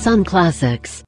Nissan Classics.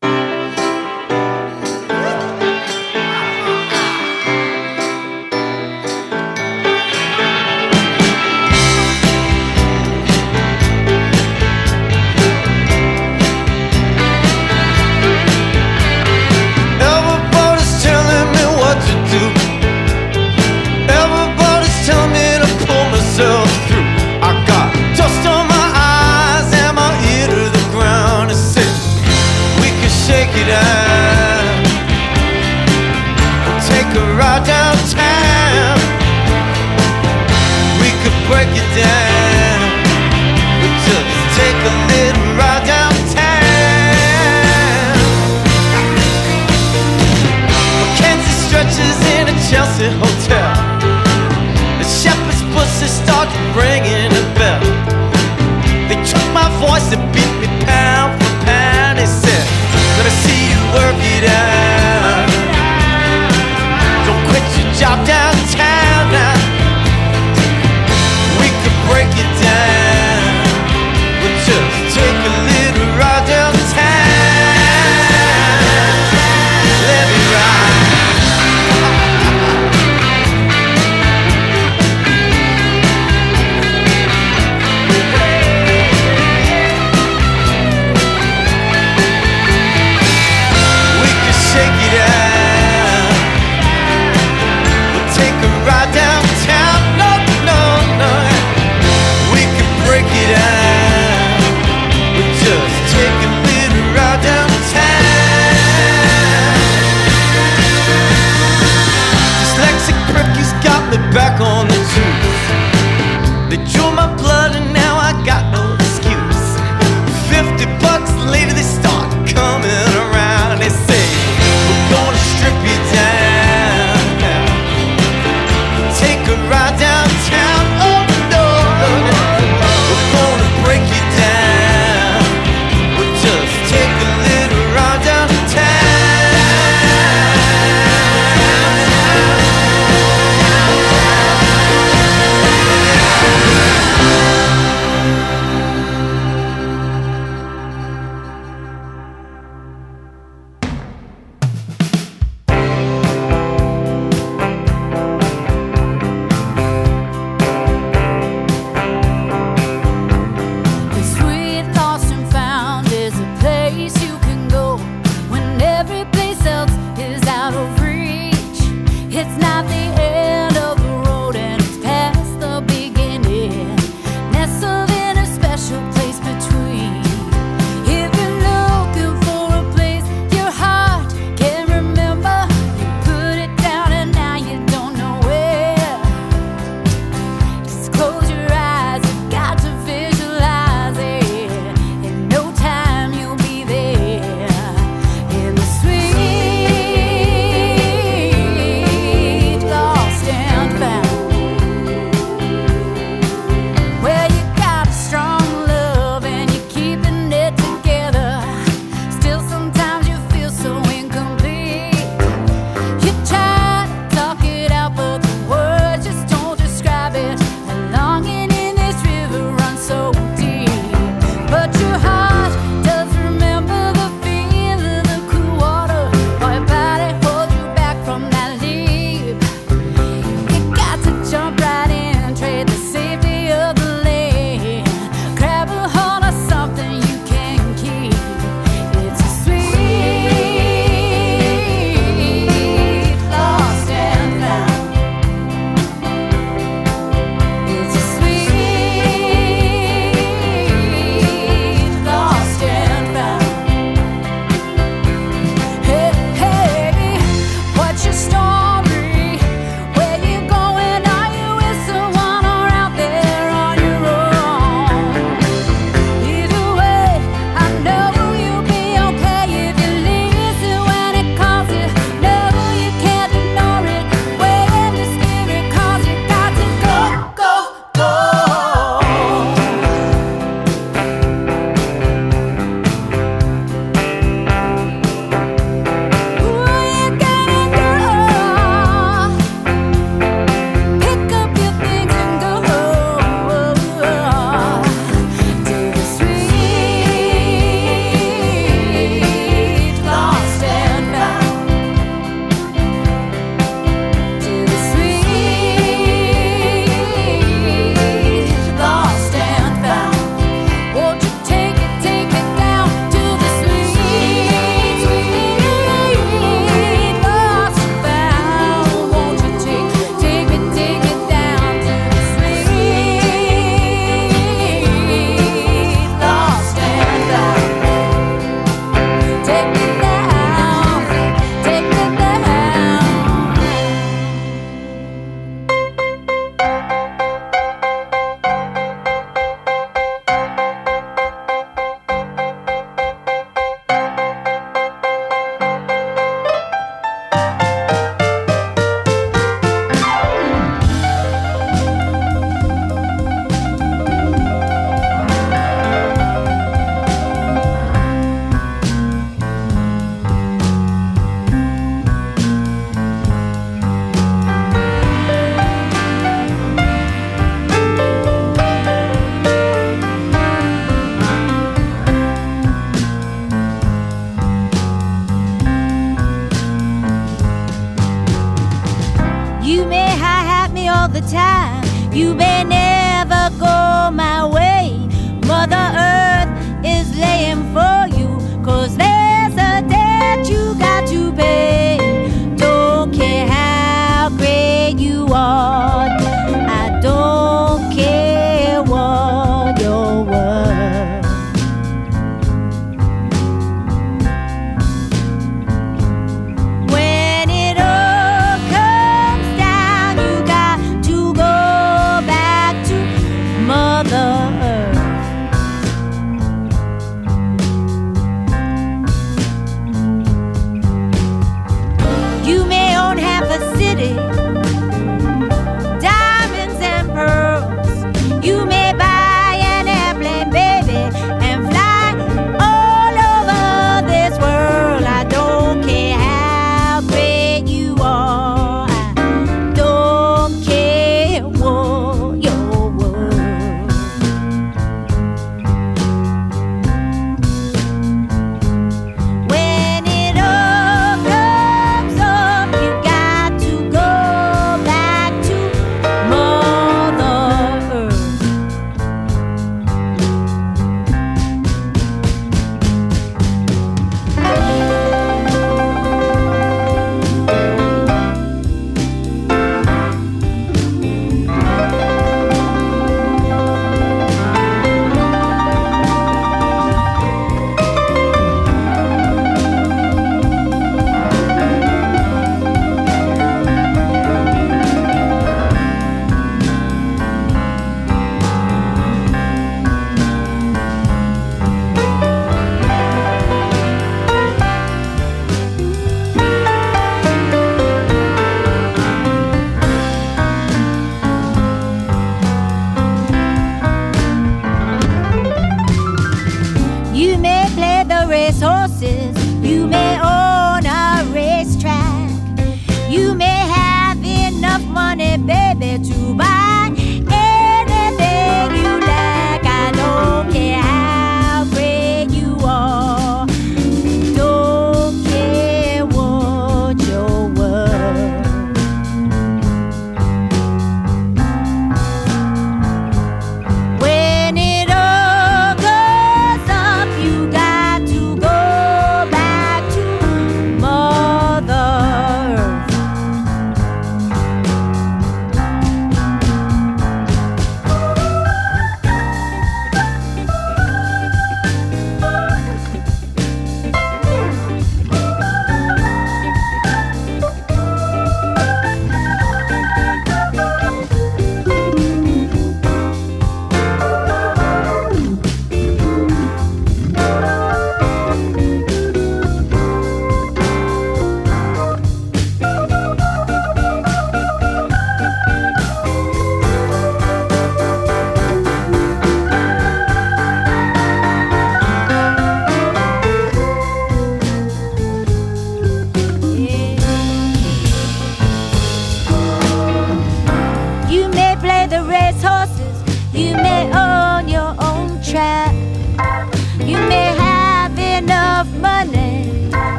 You may never go my way. Mother Earth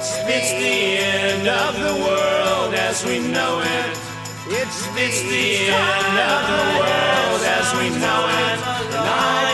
It's it's the end of the world as we know it. It's it's the end of the world as we know it.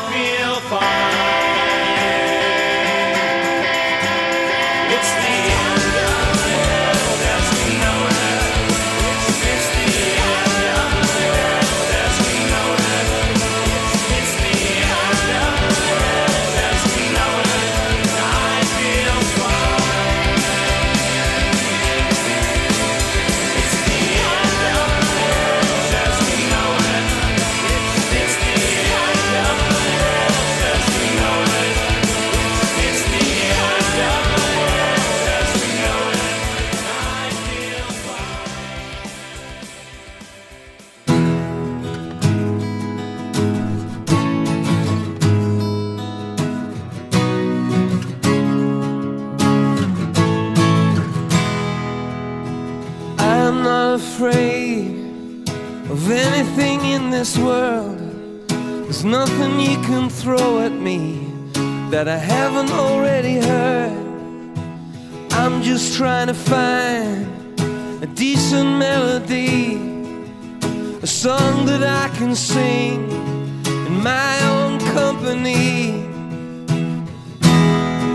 This world. There's nothing you can throw at me that I haven't already heard. I'm just trying to find a decent melody, a song that I can sing in my own company.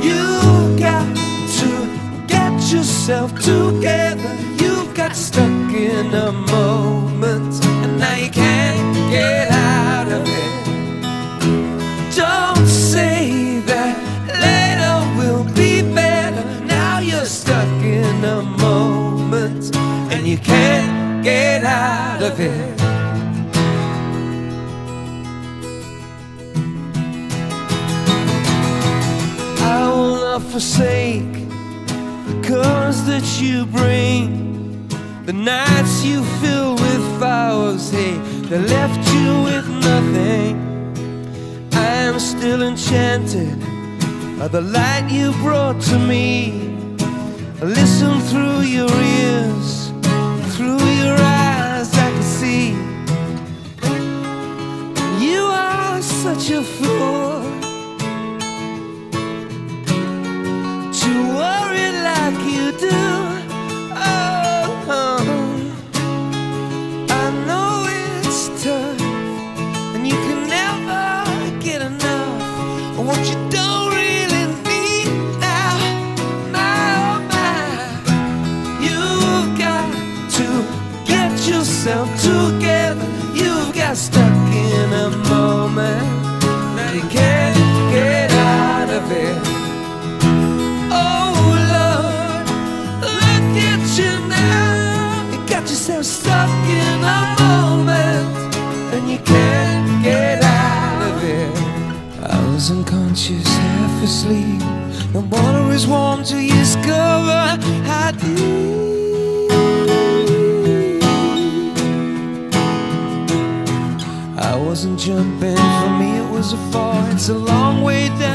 You've got to get yourself together. You've got stuck in a moment, now you can't get out of it. Don't say that later will be better. Now you're stuck in a moment, and you can't get out of it. I will not forsake the colors that you bring, the nights you fill flowers, hey, that left you with nothing. I am still enchanted by the light you brought to me. I listen through your ears, through your eyes, I can see you are such a fool. to worry like you do. yourself together. You've got stuck in a moment. Now you can't get out of it. Oh Lord, look at you now. You got yourself stuck in a moment. And you can't get out of it. I was unconscious, half asleep. The water is warm to discover how jumping. For me, it was a far. It's a long way down.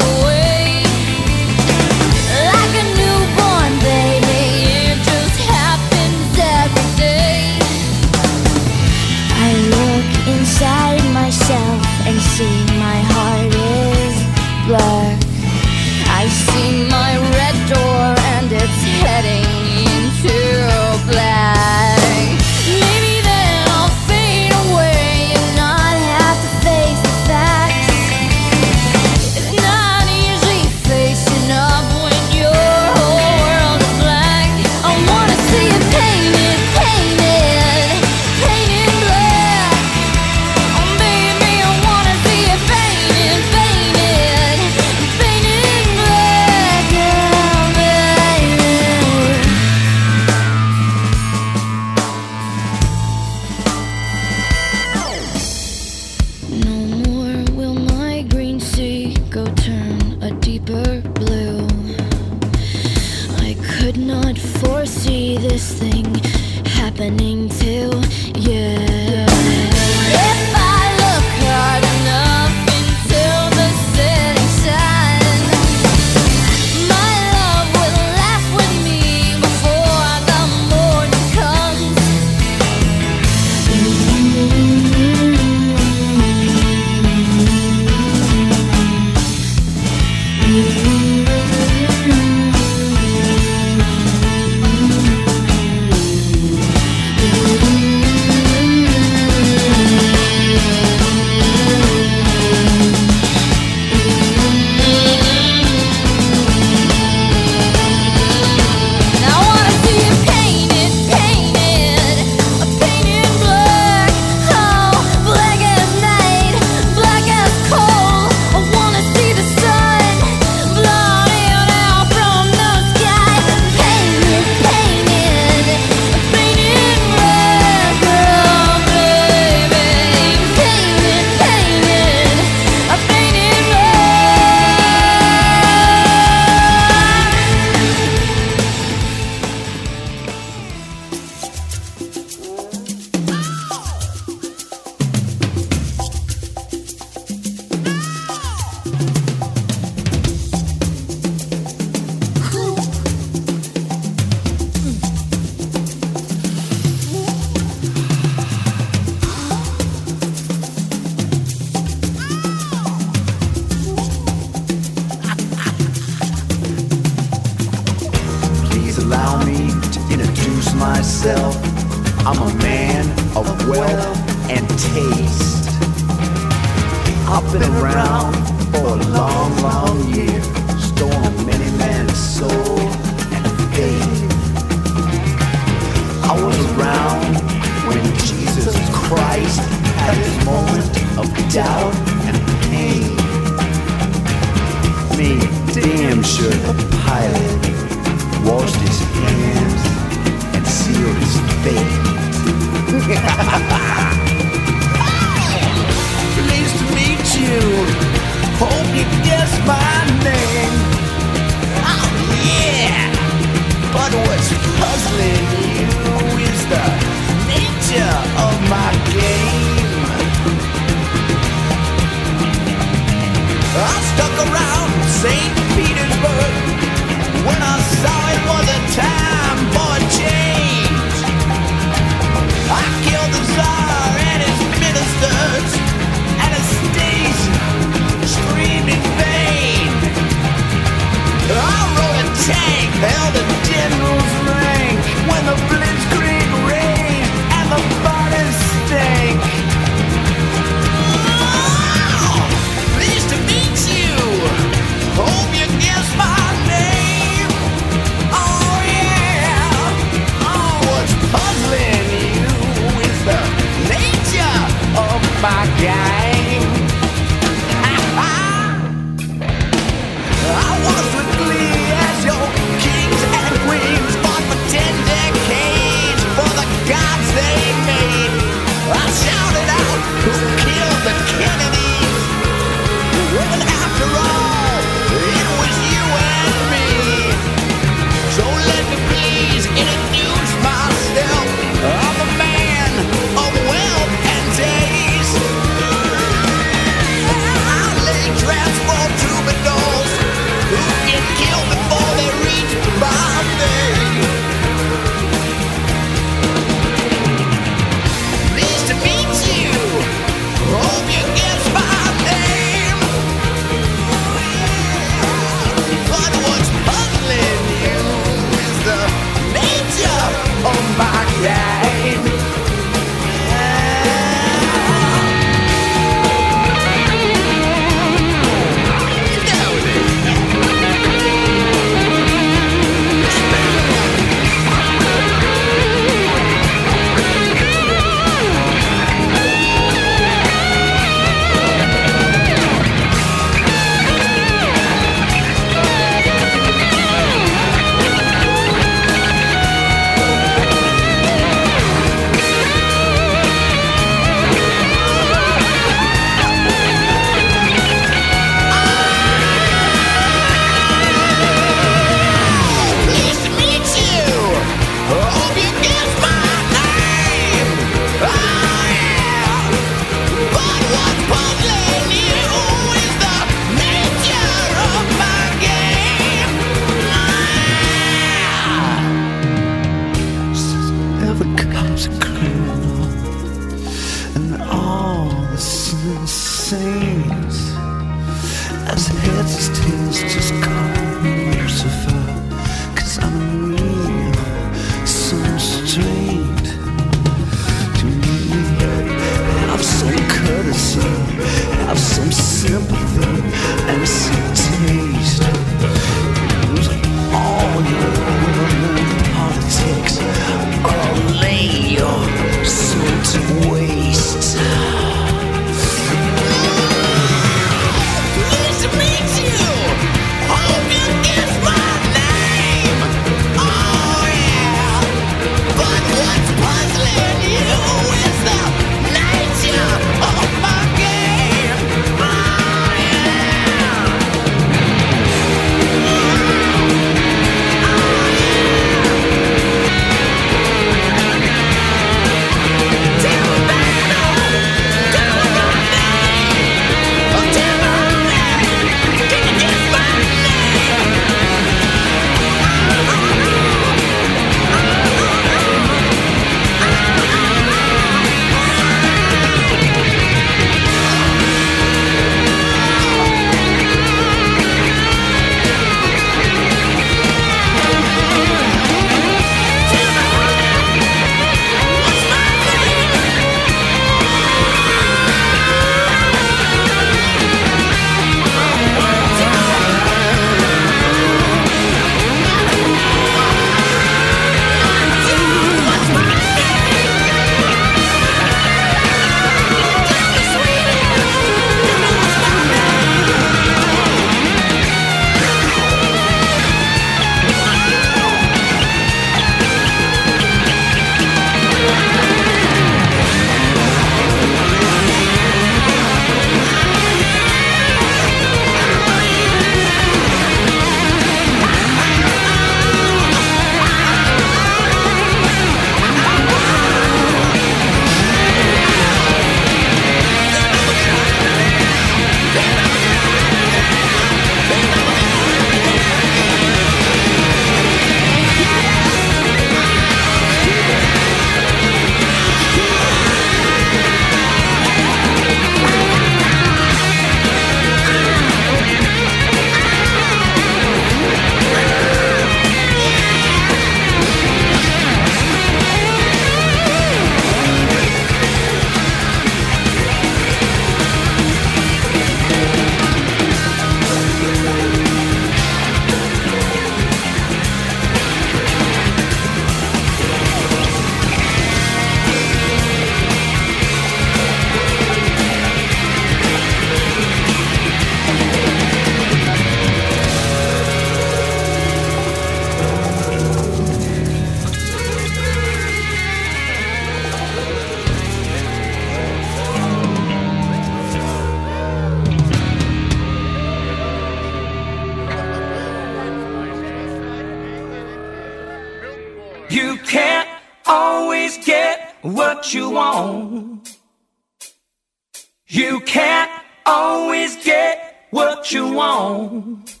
You can't always get what you want.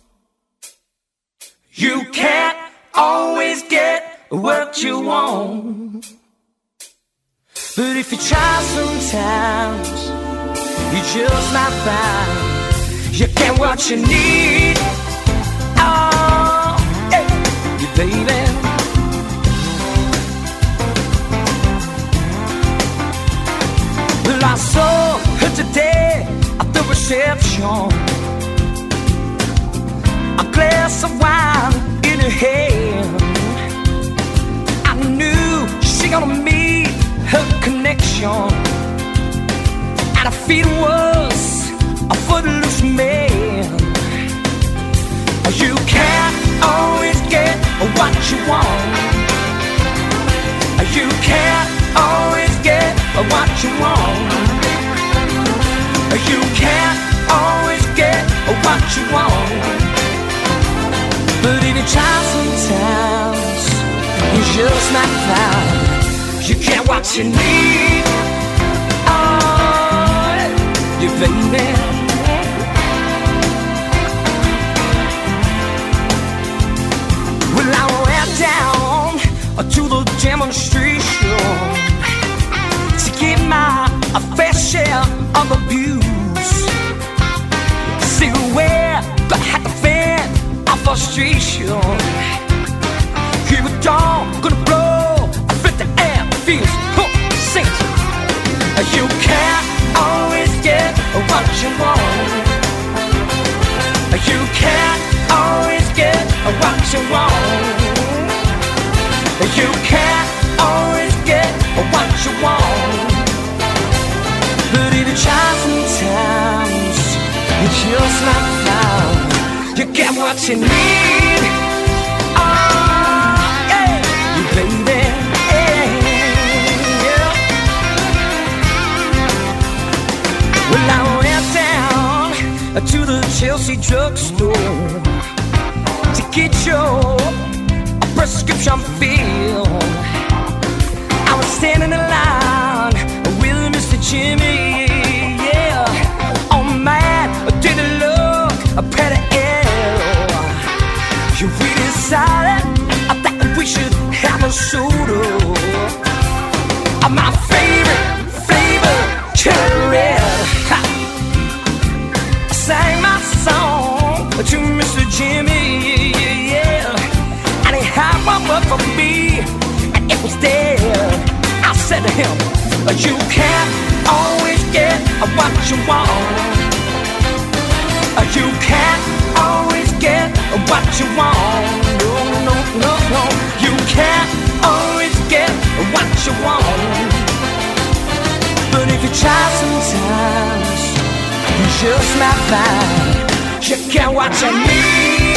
You can't always get what you want. But if you try sometimes, you just might find you get what you need. Oh, you baby. Well, I saw today at the reception. A glass of wine in her hand. I knew she gonna meet her connection. And her feet was a footloose man. You can't always get what you want. You can't always get what you want. You can't always get what you want. But if you try sometimes, you just might find you get what you need. Oh, you baby. Well, I went down to the demonstration to get my fair share of abuse. Feel. Here we dawn, gonna blow, fit the air, feels, huh, sings. You can't always get what you want. You can't always get what you want. You can't always get what you want. But if you try sometimes, you just might get what you need. Oh, yeah, you baby. Yeah. Well, I went down to the Chelsea drugstore to get your prescription filled. I was standing in line with Mr. Jimmy. Decided I thought we should have a soda. My favorite flavor, cherry I sang my song to Mr. Jimmy. Yeah, and he had one word for me, and it was there. I said to him, You can't always get what you want. You can't what you want. No, no, no, no. You can't always get what you want. But if you try sometimes, you just might find you get what you need.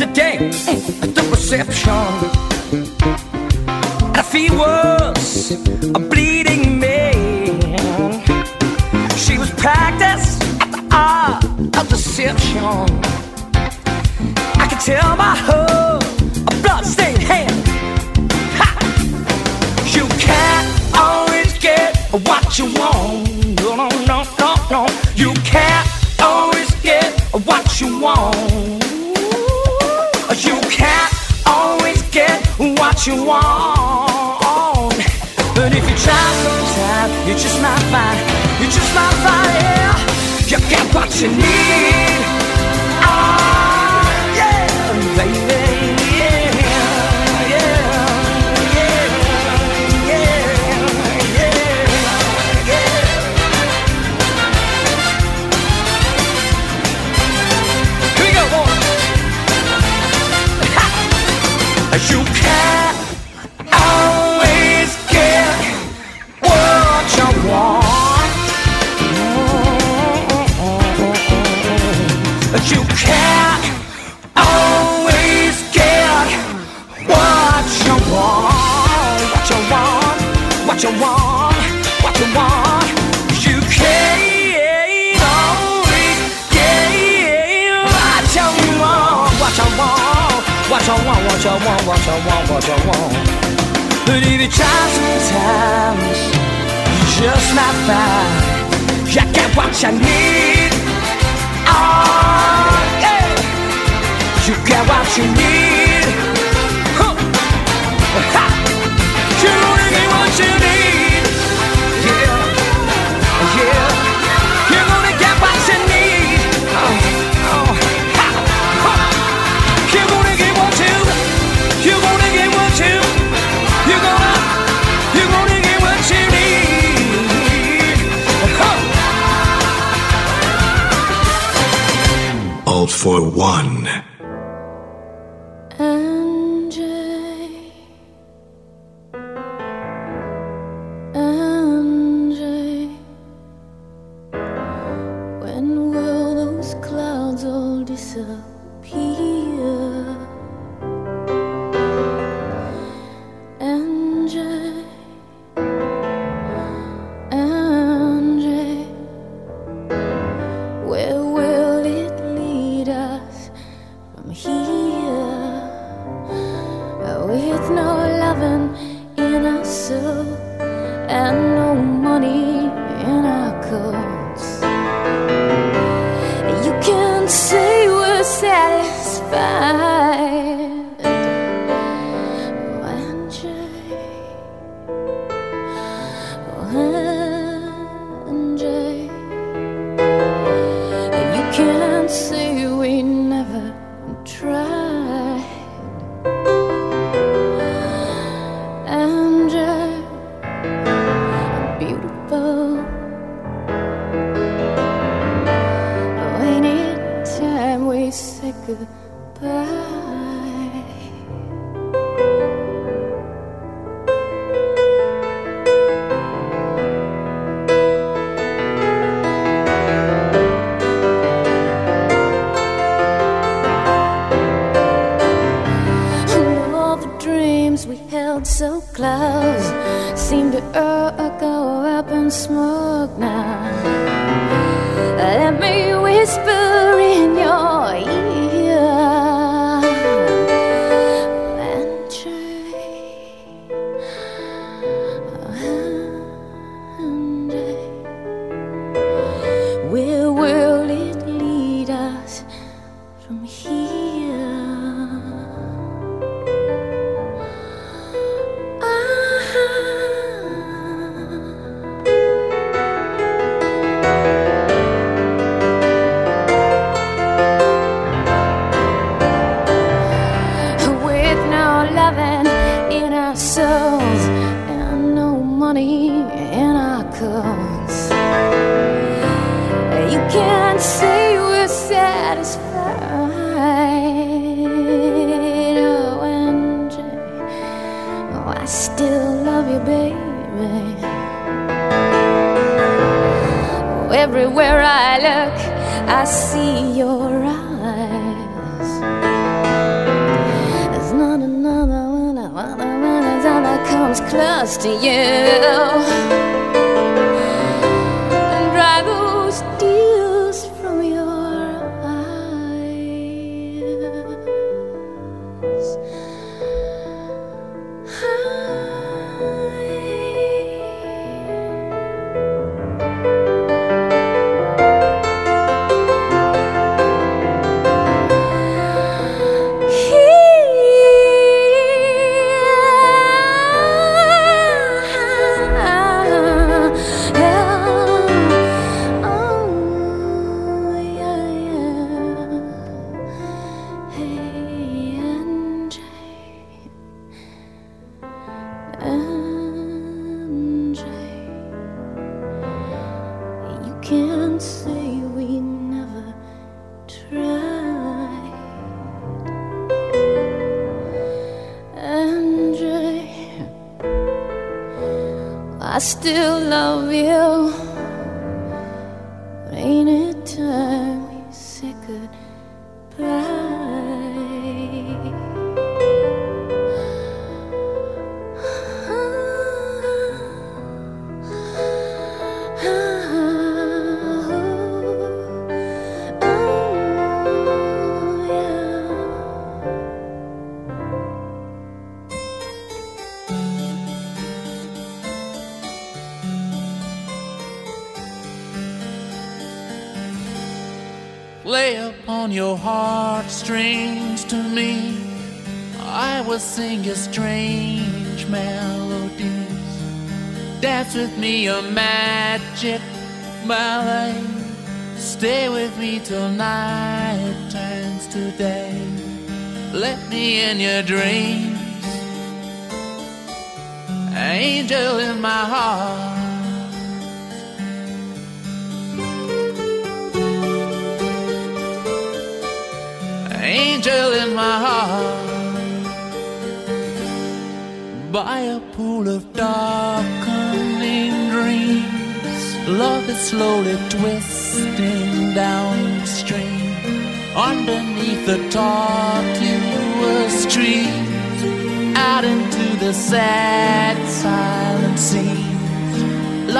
Today at the reception. And her feet was a bleeding man. She was practiced at the art of deception. I could tell by her a bloodstained hand. Ha! You can't always get what you want. No, no, no, no, no. You can't always get what you want. Can't always get what you want. But if you try sometime, you just might find, you just might find, yeah, you get what you need. Ah, yeah, baby, might find you get what you need. Oh, yeah. You get what you need. Seem to all go up in smoke now.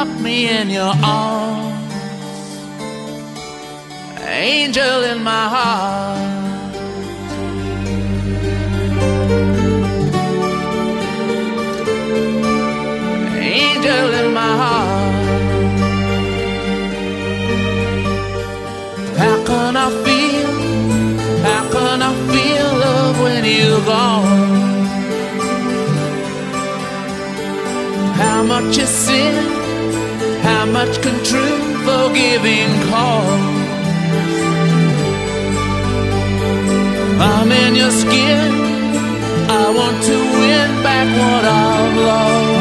Tuck me in your arms, angel in my heart. Angel in my heart. How can I feel? How can I feel love when you're gone? How much is it? How much can true forgiving cost? I'm in your skin. I want to win back what I've lost.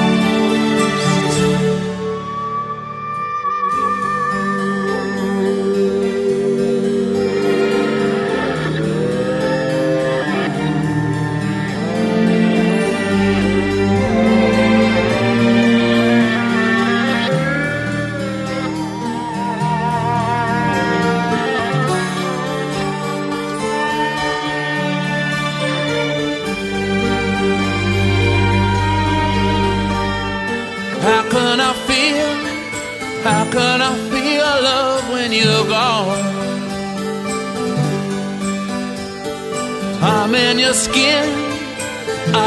Your skin.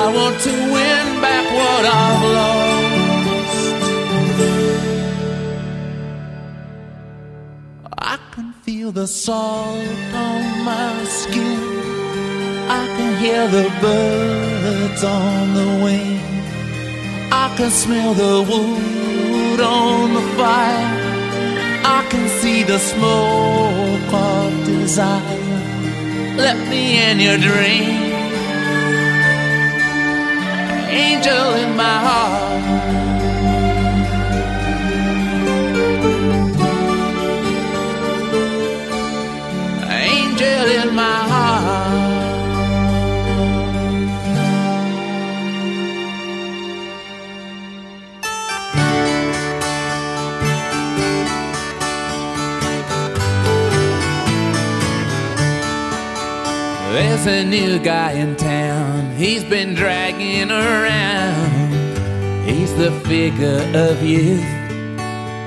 I want to win back what I've lost. I can feel the salt on my skin. I can hear the birds on the wing. I can smell the wood on the fire. I can see the smoke of desire. Let me in your dream. Angel in my heart. Angel in my heart. There's a new guy in town, he's been dragging around. He's the figure of youth,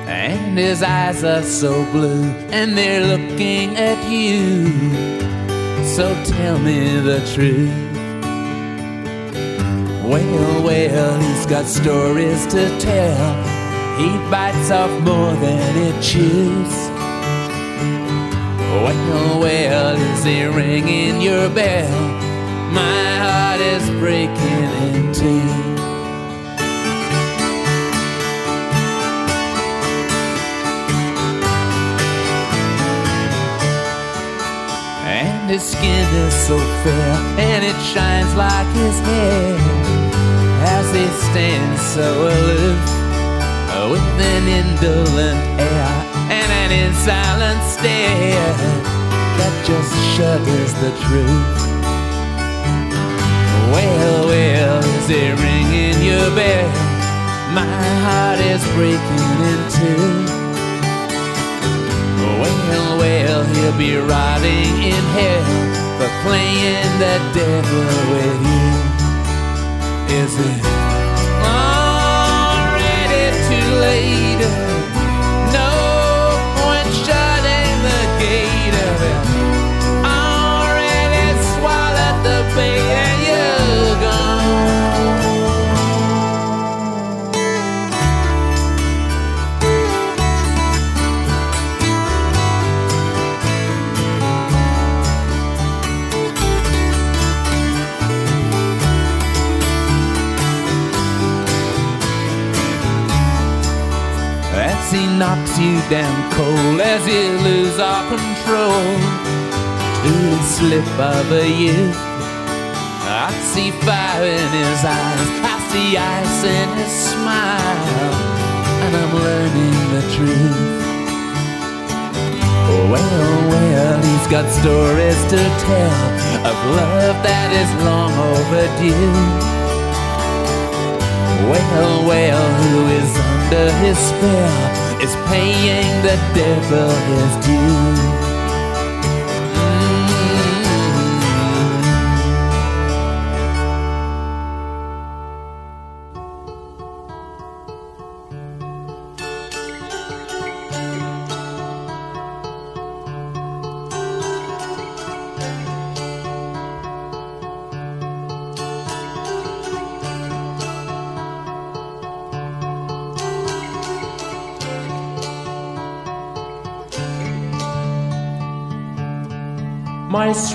and his eyes are so blue, and they're looking at you. So tell me the truth. Well, well, he's got stories to tell. He bites off more than he chews. Well, well, is he ringing your bell? My heart is breaking in two. And his skin is so fair, and it shines like his hair as he stands so aloof with an indolent air and an insolent stare that just shudders the truth. Well, well, is it ringing your bell? My heart is breaking in two. Well, well, he'll be rotting in hell for playing the devil with you. Is it already too late? Down cold, as you lose all control to the slip of a youth. I see fire in his eyes, I see ice in his smile, and I'm learning the truth. Well, well, he's got stories to tell of love that is long overdue. Well, well, who is under his spell is paying the devil his due.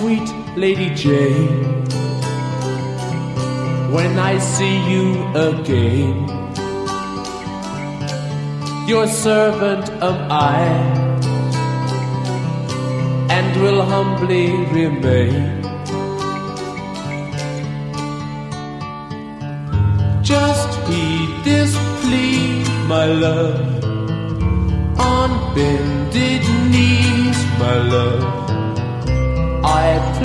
Sweet Lady Jane. When I see you again, your servant am I, and will humbly remain. Just heed this plea, my love,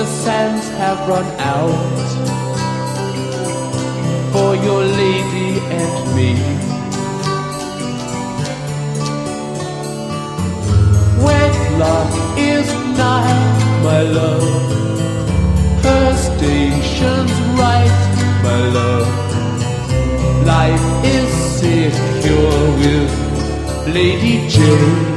the sands have run out for your lady and me. Wedlock is nigh, my love. Her station's right, my love. Life is secure with Lady Jane.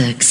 On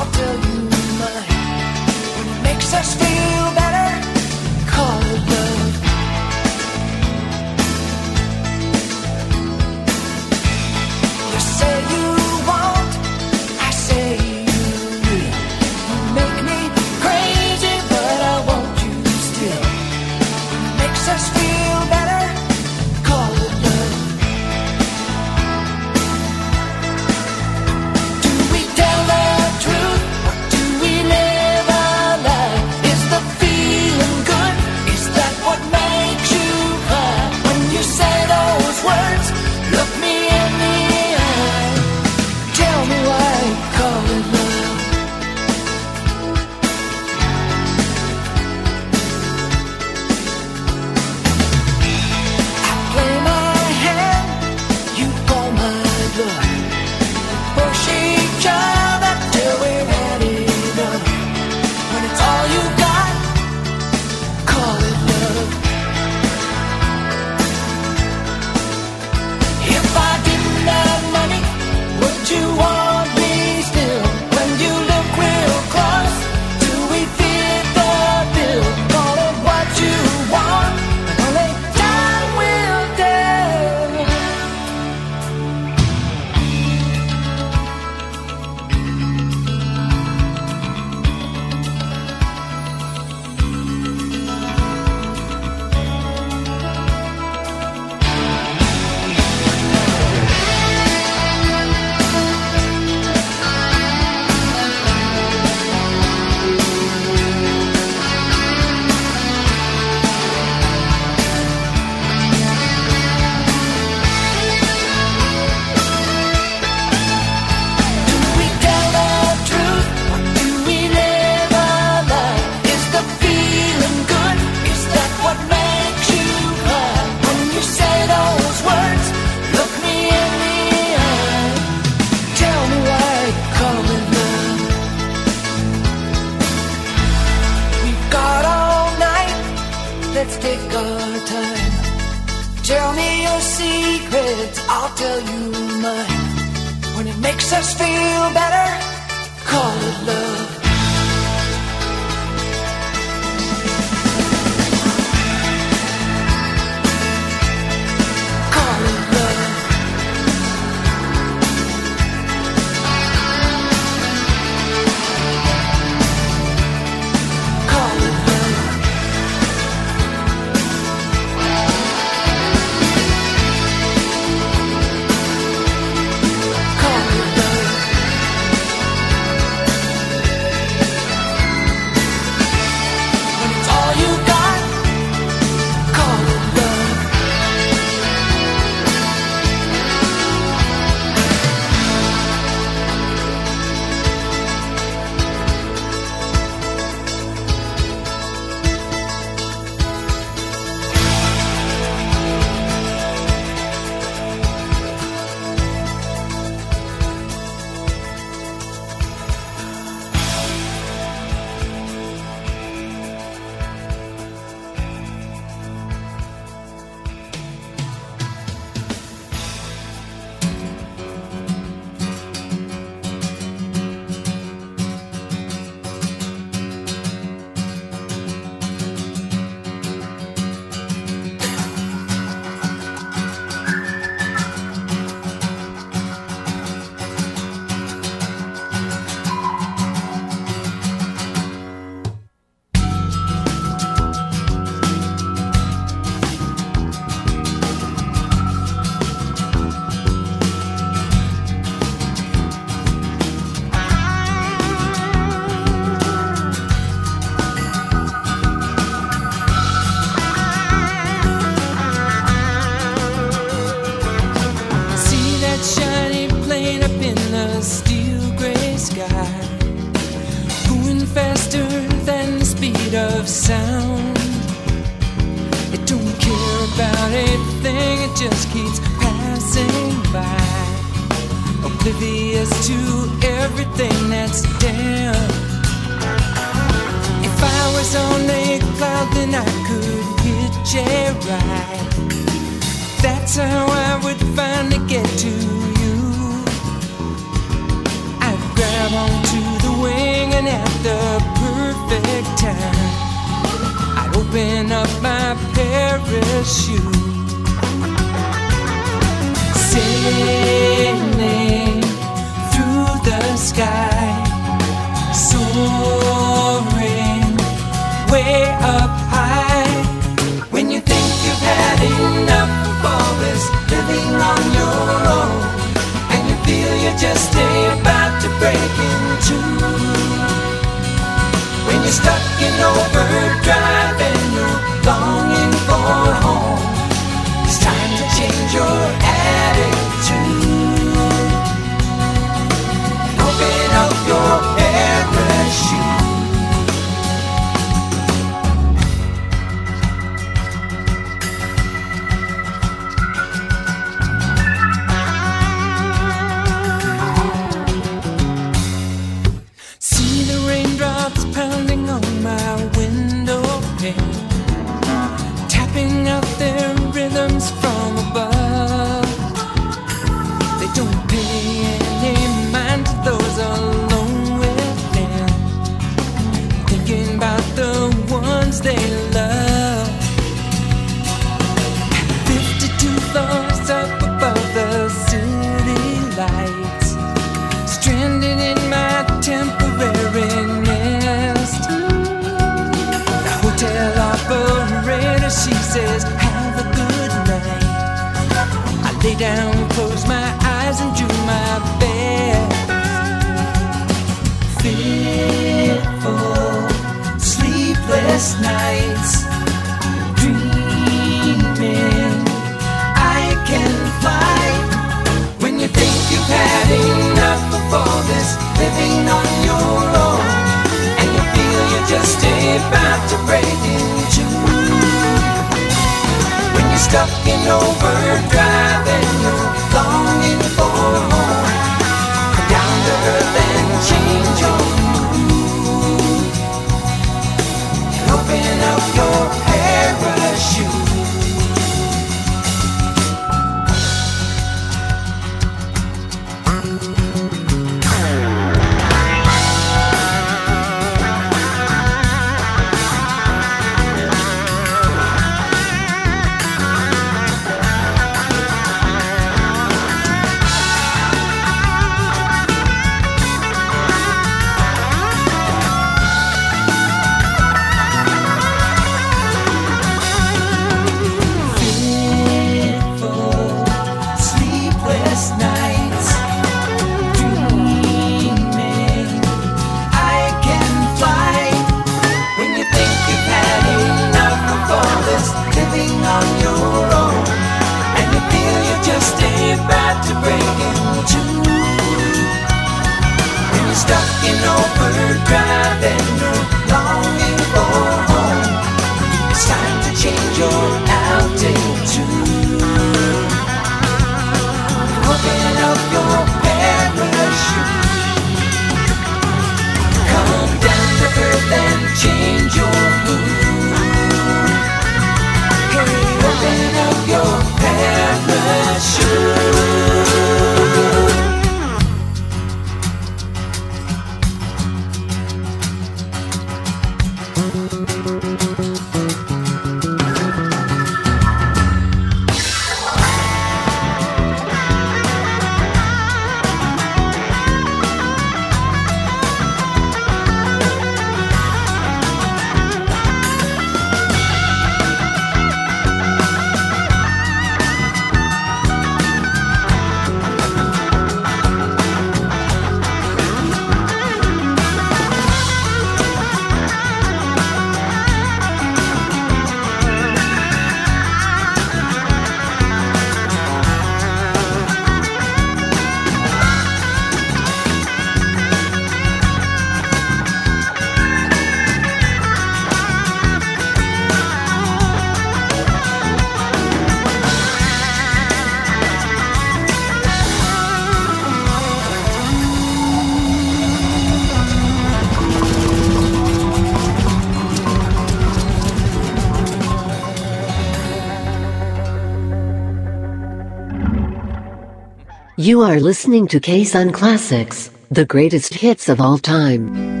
You are listening to K Sun Classics, the greatest hits of all time.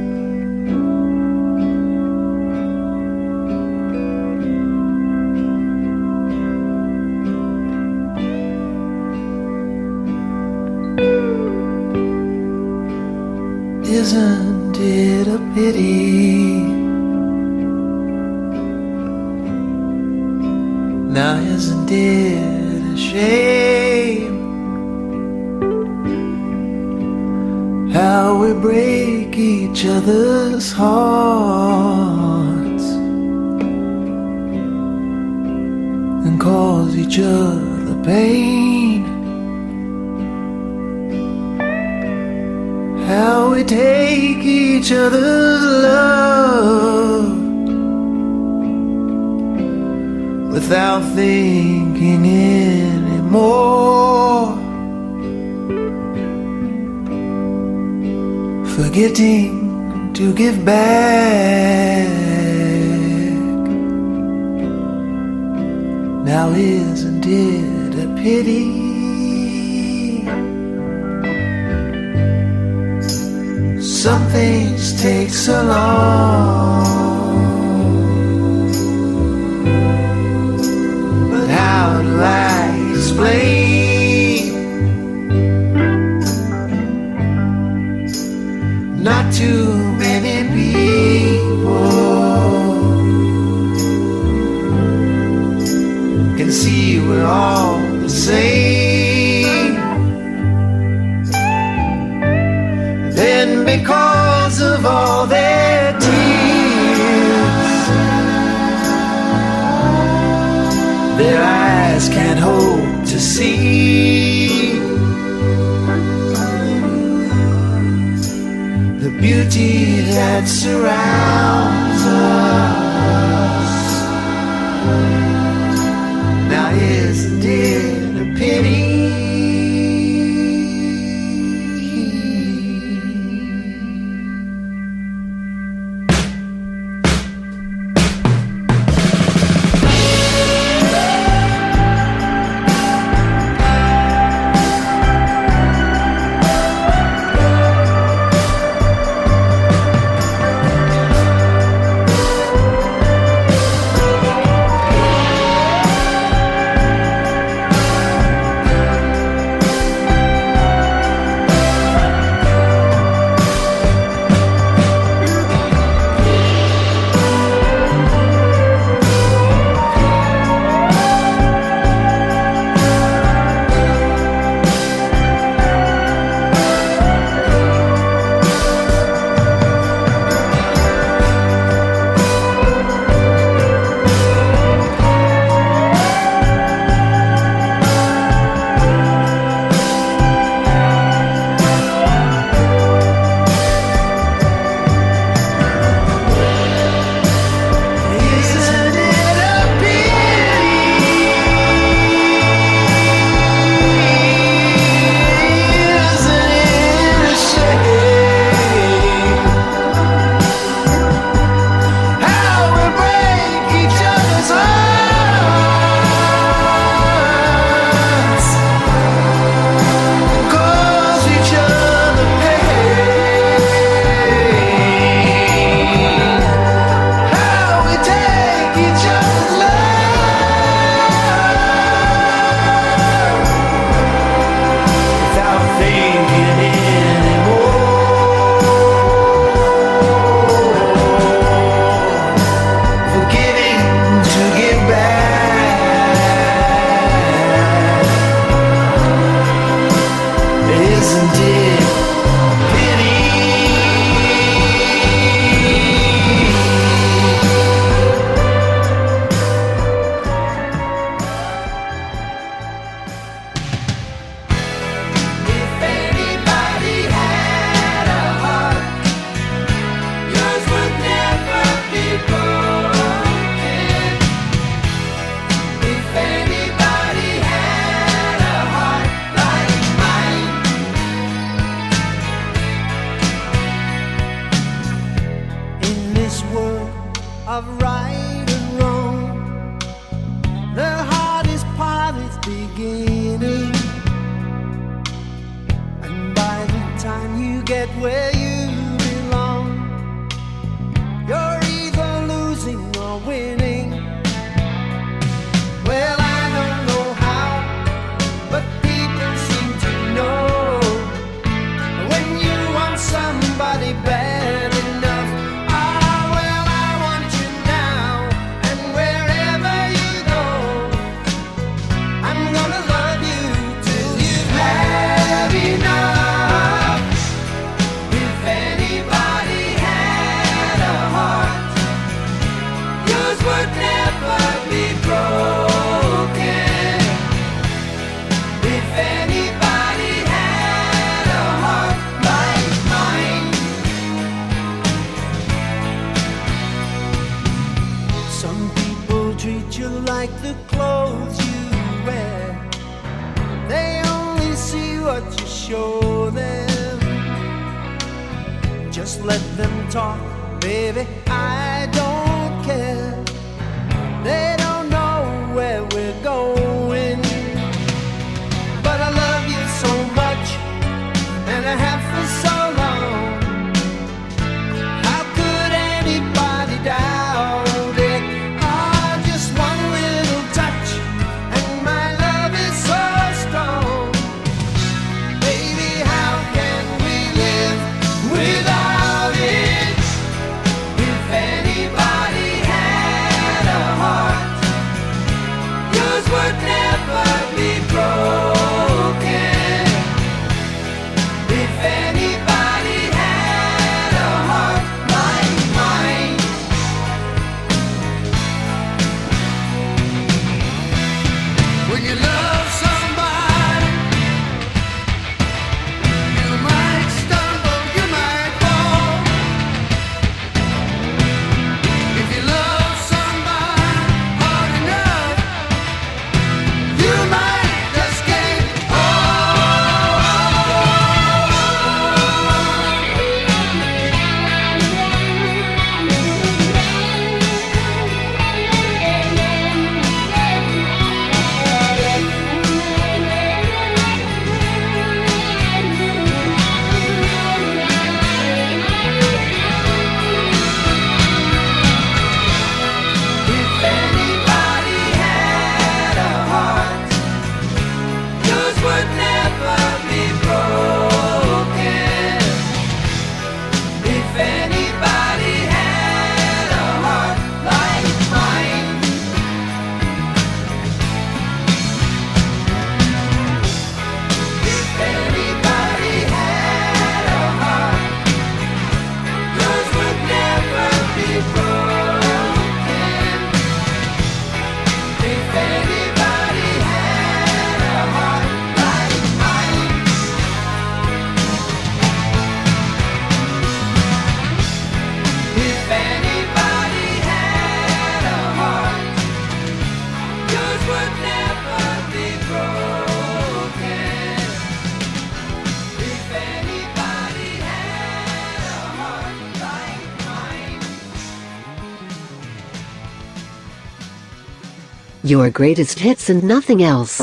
Your greatest hits and nothing else.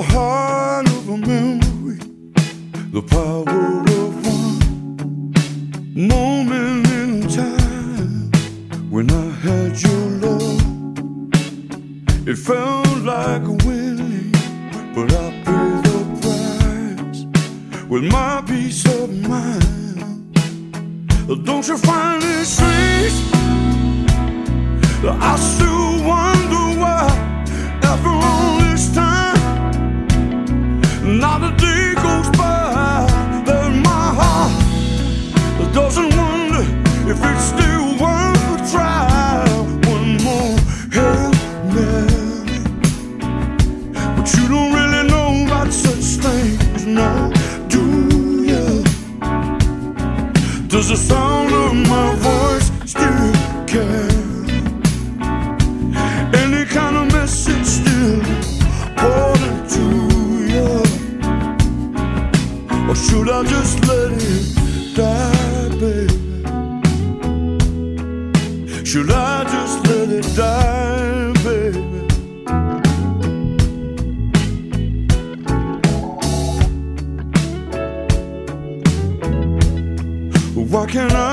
the heart Does the sound of my voice still care? Any kind of message still important to you? Or should I just let it die, baby? Should I just let can I?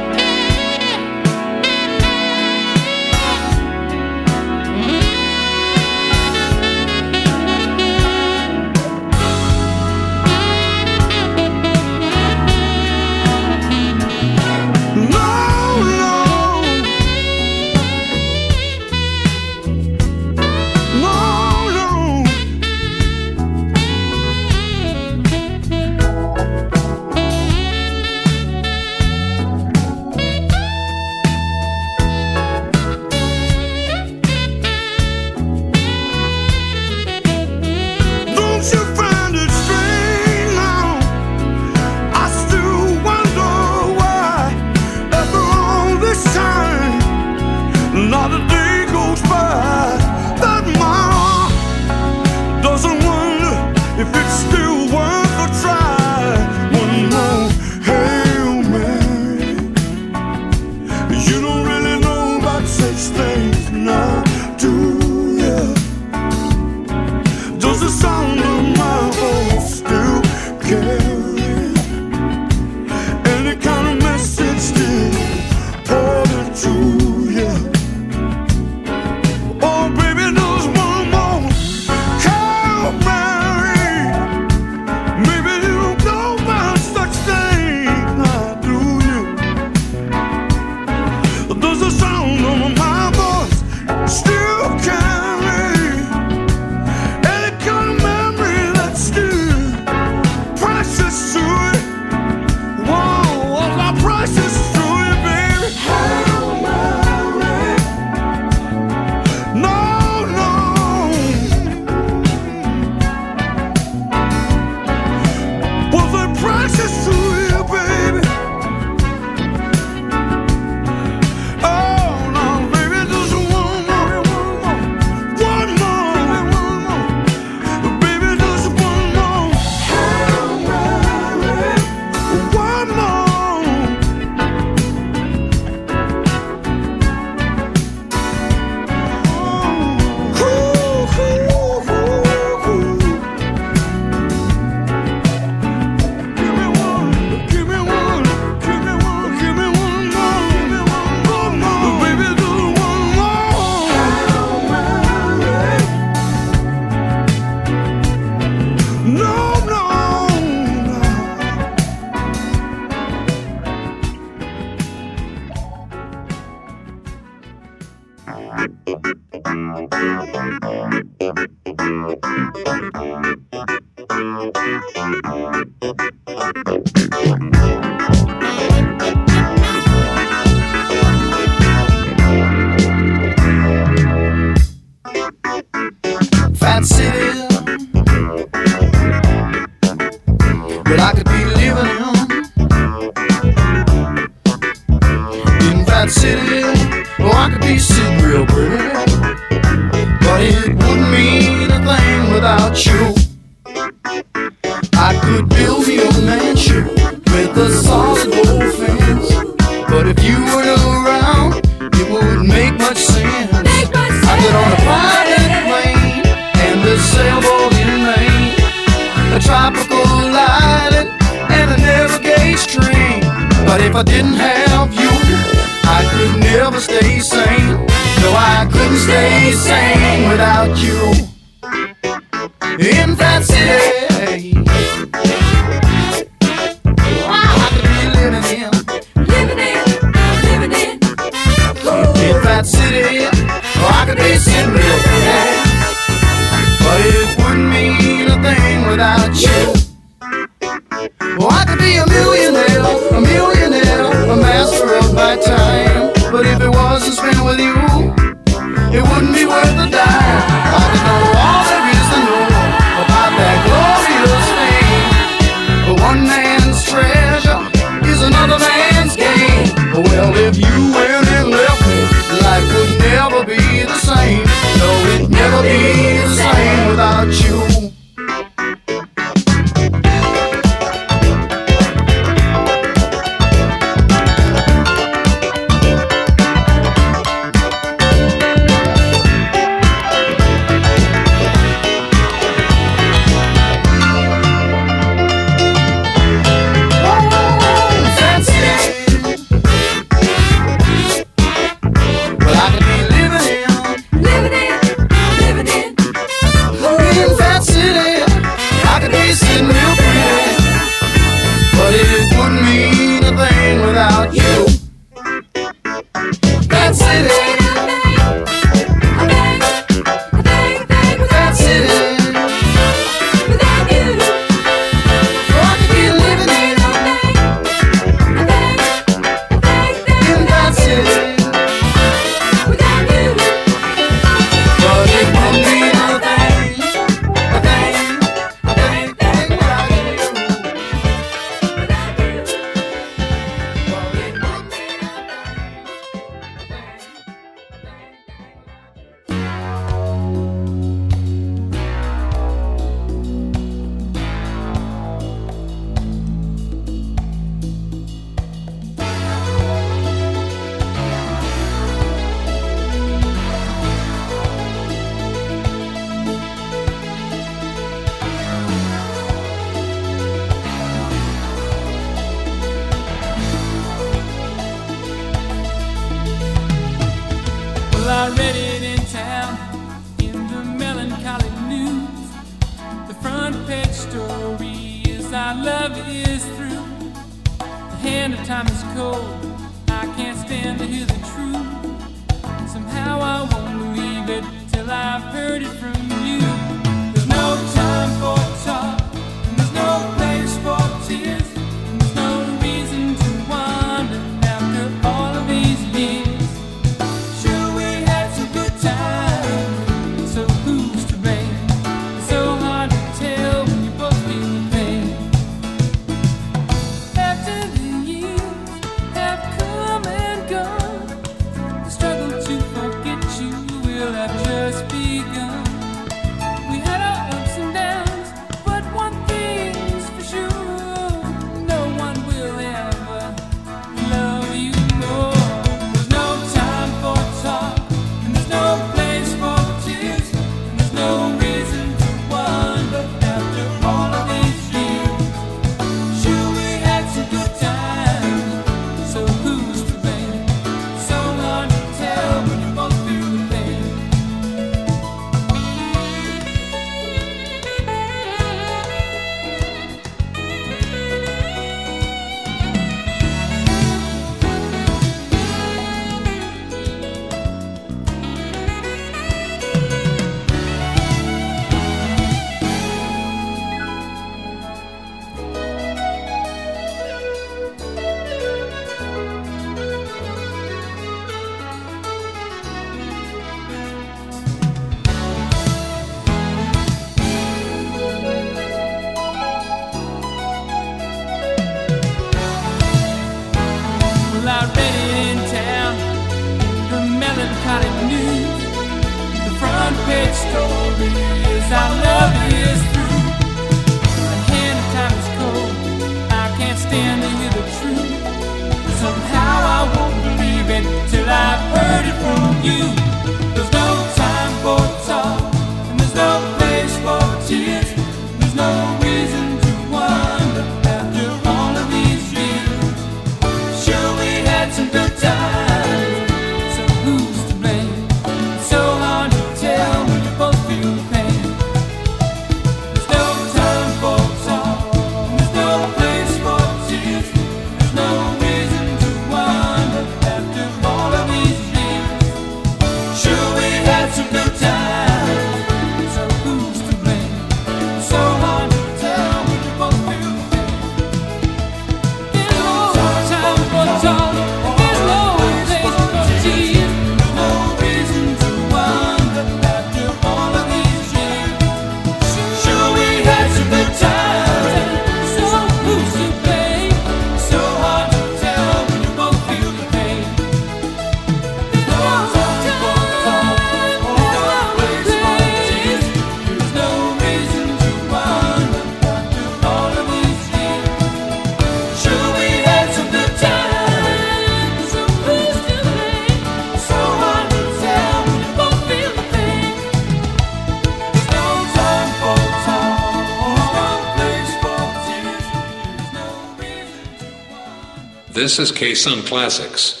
This is K Classics.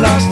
lost.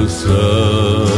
With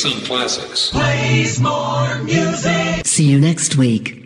K Sun Classics. Plays more music. See you next week.